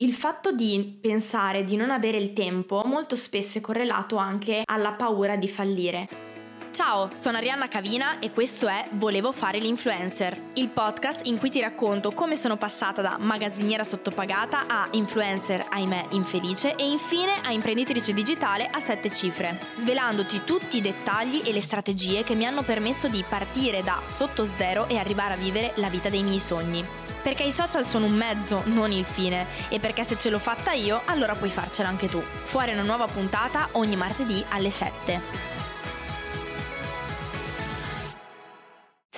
Il fatto di pensare di non avere il tempo molto spesso è correlato anche alla paura di fallire. Ciao, sono Arianna Cavina e questo è Volevo fare l'influencer, il podcast in cui ti racconto come sono passata da magazziniera sottopagata a influencer, ahimè, infelice e infine a imprenditrice digitale a sette cifre, svelandoti tutti i dettagli e le strategie che mi hanno permesso di partire da sotto zero e arrivare a vivere la vita dei miei sogni. Perché i social sono un mezzo, non il fine, e perché se ce l'ho fatta io, allora puoi farcela anche tu. Fuori una nuova puntata ogni martedì alle 7.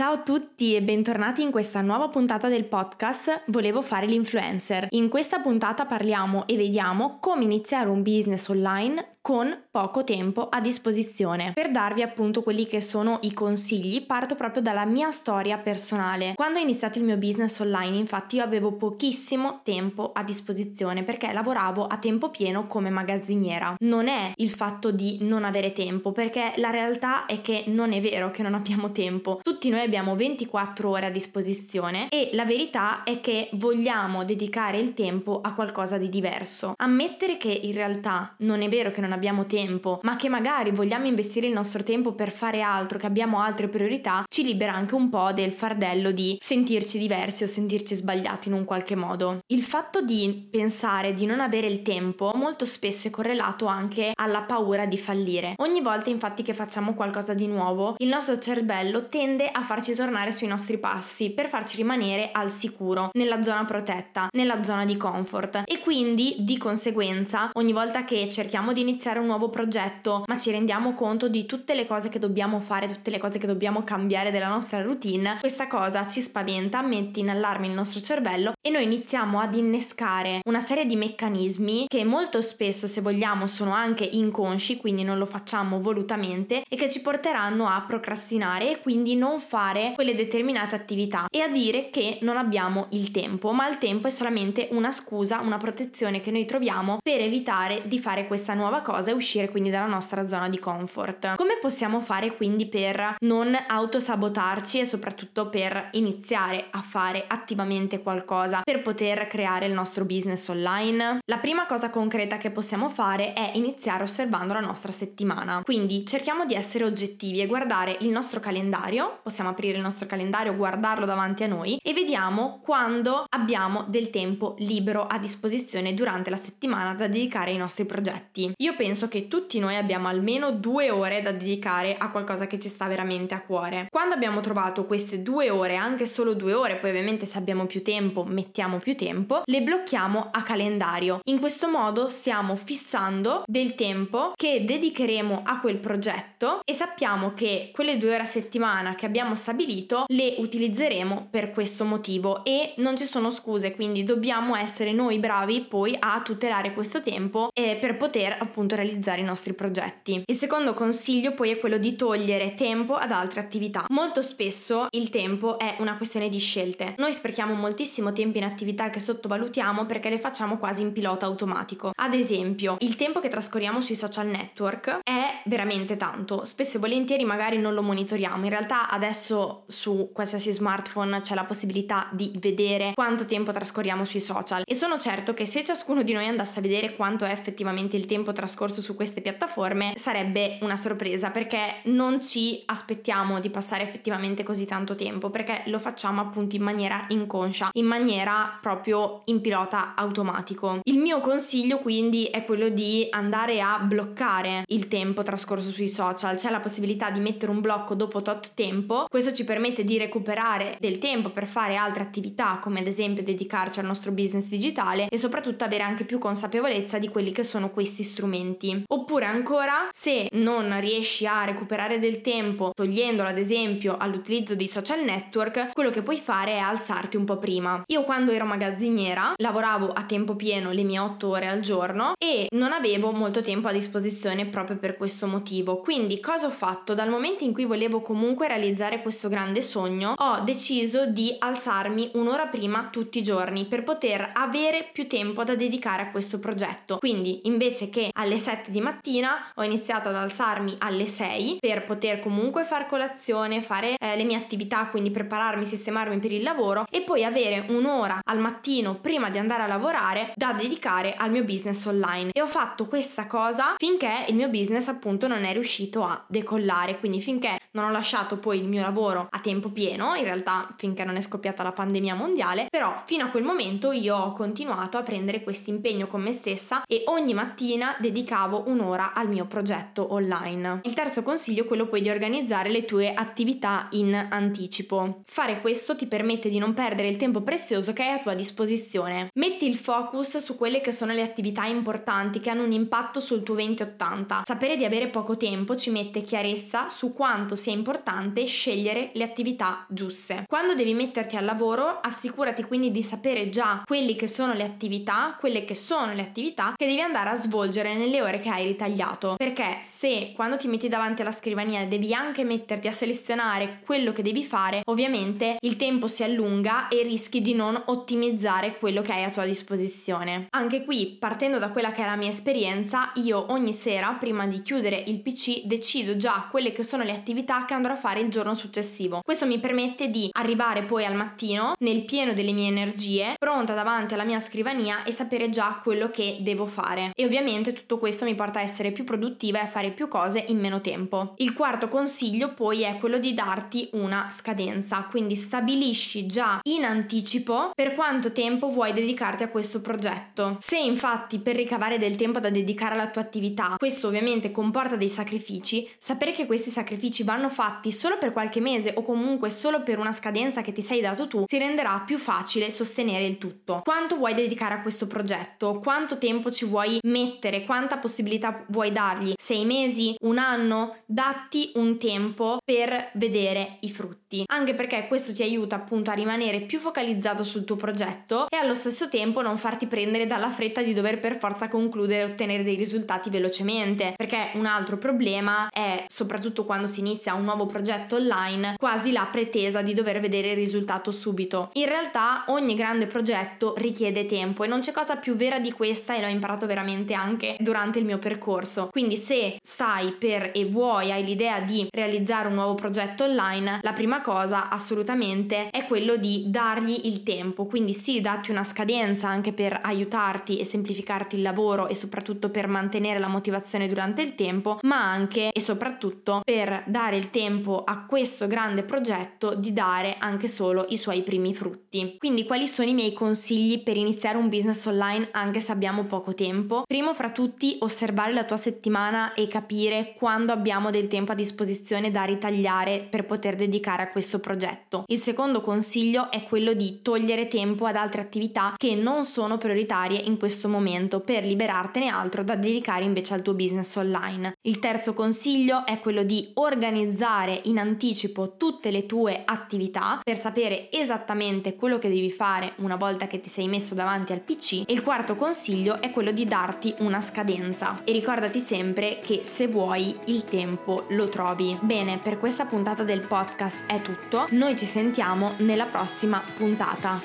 Ciao a tutti e bentornati in questa nuova puntata del podcast Volevo fare l'influencer. In questa puntata parliamo e vediamo come iniziare un business online con poco tempo a disposizione. Per darvi appunto quelli che sono i consigli, parto proprio dalla mia storia personale. Quando ho iniziato il mio business online, infatti, io avevo pochissimo tempo a disposizione perché lavoravo a tempo pieno come magazziniera. Non è il fatto di non avere tempo, perché la realtà è che non è vero che non abbiamo tempo. Tutti noi abbiamo 24 ore a disposizione e la verità è che vogliamo dedicare il tempo a qualcosa di diverso. Ammettere che in realtà non è vero che non abbiamo tempo, ma che magari vogliamo investire il nostro tempo per fare altro, che abbiamo altre priorità, ci libera anche un po' del fardello di sentirci diversi o sentirci sbagliati in un qualche modo. Il fatto di pensare di non avere il tempo molto spesso è correlato anche alla paura di fallire. Ogni volta infatti che facciamo qualcosa di nuovo, il nostro cervello tende a far farci tornare sui nostri passi, per farci rimanere al sicuro, nella zona protetta, nella zona di comfort. E quindi, di conseguenza, ogni volta che cerchiamo di iniziare un nuovo progetto, ma ci rendiamo conto di tutte le cose che dobbiamo fare, tutte le cose che dobbiamo cambiare della nostra routine, questa cosa ci spaventa, mette in allarme il nostro cervello e noi iniziamo ad innescare una serie di meccanismi che molto spesso, se vogliamo, sono anche inconsci, quindi non lo facciamo volutamente e che ci porteranno a procrastinare e quindi non fare quelle determinate attività e a dire che non abbiamo il tempo, ma il tempo è solamente una scusa, una protezione che noi troviamo per evitare di fare questa nuova cosa e uscire quindi dalla nostra zona di comfort. Come possiamo fare quindi per non autosabotarci e soprattutto per iniziare a fare attivamente qualcosa per poter creare il nostro business online? La prima cosa concreta che possiamo fare è iniziare osservando la nostra settimana. Quindi cerchiamo di essere oggettivi e guardare il nostro calendario, possiamo aprire il nostro calendario, guardarlo davanti a noi e vediamo quando abbiamo del tempo libero a disposizione durante la settimana da dedicare ai nostri progetti. Io penso che tutti noi abbiamo almeno due ore da dedicare a qualcosa che ci sta veramente a cuore. Quando abbiamo trovato queste due ore, anche solo due ore, poi ovviamente se abbiamo più tempo mettiamo più tempo, le blocchiamo a calendario. In questo modo stiamo fissando del tempo che dedicheremo a quel progetto e sappiamo che quelle due ore a settimana che abbiamo stabilito le utilizzeremo per questo motivo e non ci sono scuse, quindi dobbiamo essere noi bravi poi a tutelare questo tempo e per poter appunto realizzare i nostri progetti. Il secondo consiglio poi è quello di togliere tempo ad altre attività. Molto spesso il tempo è una questione di scelte. Noi sprechiamo moltissimo tempo in attività che sottovalutiamo perché le facciamo quasi in pilota automatico. Ad esempio, il tempo che trascorriamo sui social network è veramente tanto. Spesso e volentieri magari non lo monitoriamo. In realtà adesso su qualsiasi smartphone c'è la possibilità di vedere quanto tempo trascorriamo sui social e sono certo che se ciascuno di noi andasse a vedere quanto è effettivamente il tempo trascorso su queste piattaforme sarebbe una sorpresa perché non ci aspettiamo di passare effettivamente così tanto tempo perché lo facciamo appunto in maniera inconscia, in maniera proprio in pilota automatico. Il mio consiglio quindi è quello di andare a bloccare il tempo trascorso sui social, c'è la possibilità di mettere un blocco dopo tot tempo, questo ci permette di recuperare del tempo per fare altre attività, come ad esempio dedicarci al nostro business digitale e soprattutto avere anche più consapevolezza di quelli che sono questi strumenti. Oppure ancora, se non riesci a recuperare del tempo togliendolo ad esempio all'utilizzo dei social network, quello che puoi fare è alzarti un po' prima. Io quando ero magazziniera lavoravo a tempo pieno le mie 8 ore al giorno e non avevo molto tempo a disposizione proprio per questo motivo. Quindi cosa ho fatto? Dal momento in cui volevo comunque realizzare questo grande sogno, ho deciso di alzarmi un'ora prima tutti i giorni per poter avere più tempo da dedicare a questo progetto. Quindi invece che alle 7 di mattina, ho iniziato ad alzarmi alle 6 per poter comunque far colazione, fare eh, le mie attività, quindi prepararmi, sistemarmi per il lavoro e poi avere un'ora al mattino prima di andare a lavorare da dedicare al mio business online. E ho fatto questa cosa finché il mio business appunto non è riuscito a decollare, quindi finché non ho lasciato poi il mio lavoro a tempo pieno, in realtà finché non è scoppiata la pandemia mondiale, però fino a quel momento io ho continuato a prendere questo impegno con me stessa e ogni mattina dedicavo un'ora al mio progetto online. Il terzo consiglio è quello poi di organizzare le tue attività in anticipo. Fare questo ti permette di non perdere il tempo prezioso che hai a tua disposizione. Metti il focus su quelle che sono le attività importanti che hanno un impatto sul tuo 2080. Sapere di avere poco tempo ci mette chiarezza su quanto sia importante scegliere le attività giuste. Quando devi metterti al lavoro, assicurati quindi di sapere già quelli che sono le attività, quelle che sono le attività che devi andare a svolgere nelle ore che hai ritagliato. Perché se quando ti metti davanti alla scrivania devi anche metterti a selezionare quello che devi fare, ovviamente il tempo si allunga e rischi di non ottimizzare quello che hai a tua disposizione. Anche qui, partendo da quella che è la mia esperienza, io ogni sera, prima di chiudere il PC, decido già quelle che sono le attività che andrò a fare il giorno successivo. Questo mi permette di arrivare poi al mattino nel pieno delle mie energie, pronta davanti alla mia scrivania e sapere già quello che devo fare. E ovviamente tutto questo mi porta a essere più produttiva e a fare più cose in meno tempo. Il quarto consiglio poi è quello di darti una scadenza, quindi stabilisci già in anticipo per quanto tempo vuoi dedicarti a questo progetto. Se infatti per ricavare del tempo da dedicare alla tua attività, questo ovviamente comporta dei sacrifici, sapere che questi sacrifici vanno fatti solo per qualche mese o comunque solo per una scadenza che ti sei dato tu, ti renderà più facile sostenere il tutto. Quanto vuoi dedicare a questo progetto? Quanto tempo ci vuoi mettere? Quanta possibilità vuoi dargli? Sei mesi? Un anno? Datti un tempo per vedere i frutti. Anche perché questo ti aiuta appunto a rimanere più focalizzato sul tuo progetto e allo stesso tempo non farti prendere dalla fretta di dover per forza concludere e ottenere dei risultati velocemente. Perché un altro problema è soprattutto quando si inizia un nuovo progetto online quasi la pretesa di dover vedere il risultato subito. In realtà ogni grande progetto richiede tempo e non c'è cosa più vera di questa e l'ho imparato veramente anche durante il mio percorso. Quindi se stai per e vuoi, hai l'idea di realizzare un nuovo progetto online, la prima cosa assolutamente è quello di dargli il tempo. Quindi sì, datti una scadenza anche per aiutarti e semplificarti il lavoro e soprattutto per mantenere la motivazione durante il tempo, ma anche e soprattutto per dare il tempo a questo grande progetto di dare anche solo i suoi primi frutti. Quindi quali sono i miei consigli per iniziare un business online anche se abbiamo poco tempo? Primo fra tutti osservare la tua settimana e capire quando abbiamo del tempo a disposizione da ritagliare per poter dedicare a questo progetto. Il secondo consiglio è quello di togliere tempo ad altre attività che non sono prioritarie in questo momento per liberartene altro da dedicare invece al tuo business online. Il terzo consiglio è quello di organizzare in anticipo tutte le tue attività per sapere esattamente quello che devi fare una volta che ti sei messo davanti al PC e il quarto consiglio è quello di darti una scadenza e ricordati sempre che se vuoi il tempo lo trovi. Bene, per questa puntata del podcast è tutto, noi ci sentiamo nella prossima puntata.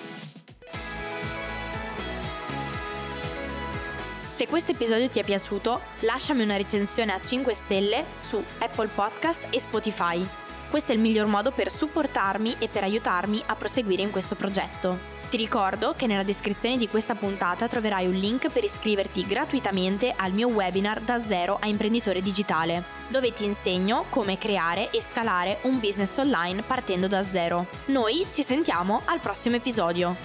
Se questo episodio ti è piaciuto, lasciami una recensione a 5 stelle su Apple Podcast e Spotify. Questo è il miglior modo per supportarmi e per aiutarmi a proseguire in questo progetto. Ti ricordo che nella descrizione di questa puntata troverai un link per iscriverti gratuitamente al mio webinar da zero a imprenditore digitale, dove ti insegno come creare e scalare un business online partendo da zero. Noi ci sentiamo al prossimo episodio.